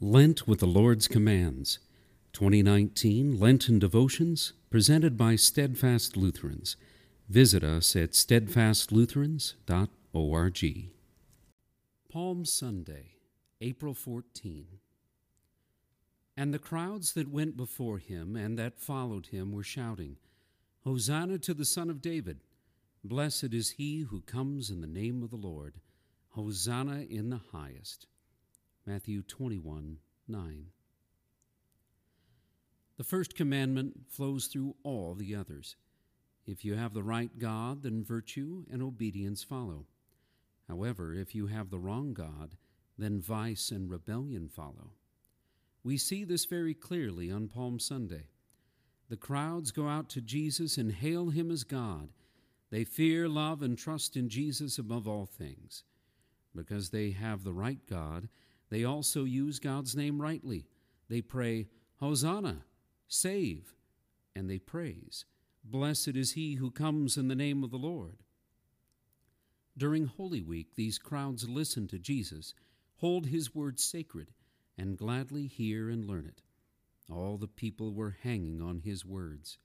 Lent with the Lord's Commands, 2019 Lenten Devotions, presented by Steadfast Lutherans. Visit us at steadfastlutherans.org. Palm Sunday, April 14. And the crowds that went before him and that followed him were shouting, Hosanna to the Son of David! Blessed is he who comes in the name of the Lord! Hosanna in the highest! Matthew 21 9. The first commandment flows through all the others. If you have the right God, then virtue and obedience follow. However, if you have the wrong God, then vice and rebellion follow. We see this very clearly on Palm Sunday. The crowds go out to Jesus and hail him as God. They fear, love, and trust in Jesus above all things. Because they have the right God, they also use God's name rightly. They pray, Hosanna, save, and they praise, Blessed is he who comes in the name of the Lord. During Holy Week, these crowds listen to Jesus, hold his word sacred, and gladly hear and learn it. All the people were hanging on his words.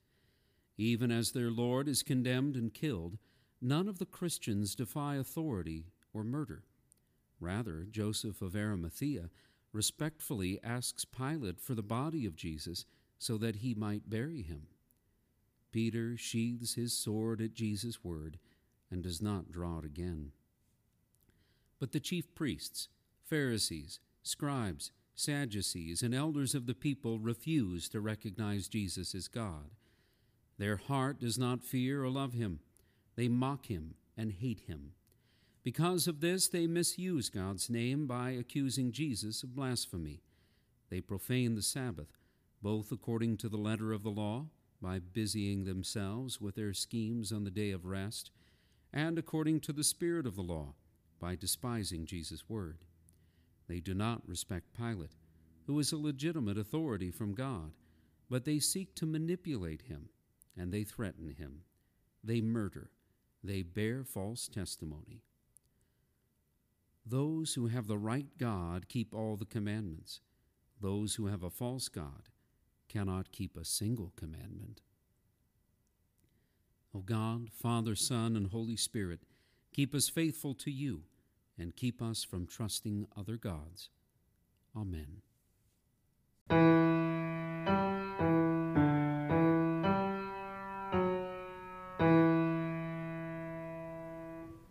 Even as their Lord is condemned and killed, none of the Christians defy authority or murder. Rather, Joseph of Arimathea respectfully asks Pilate for the body of Jesus so that he might bury him. Peter sheathes his sword at Jesus' word and does not draw it again. But the chief priests, Pharisees, scribes, Sadducees, and elders of the people refuse to recognize Jesus as God. Their heart does not fear or love him. They mock him and hate him. Because of this, they misuse God's name by accusing Jesus of blasphemy. They profane the Sabbath, both according to the letter of the law, by busying themselves with their schemes on the day of rest, and according to the spirit of the law, by despising Jesus' word. They do not respect Pilate, who is a legitimate authority from God, but they seek to manipulate him, and they threaten him. They murder, they bear false testimony. Those who have the right God keep all the commandments. Those who have a false God cannot keep a single commandment. O God, Father, Son, and Holy Spirit, keep us faithful to you and keep us from trusting other gods. Amen.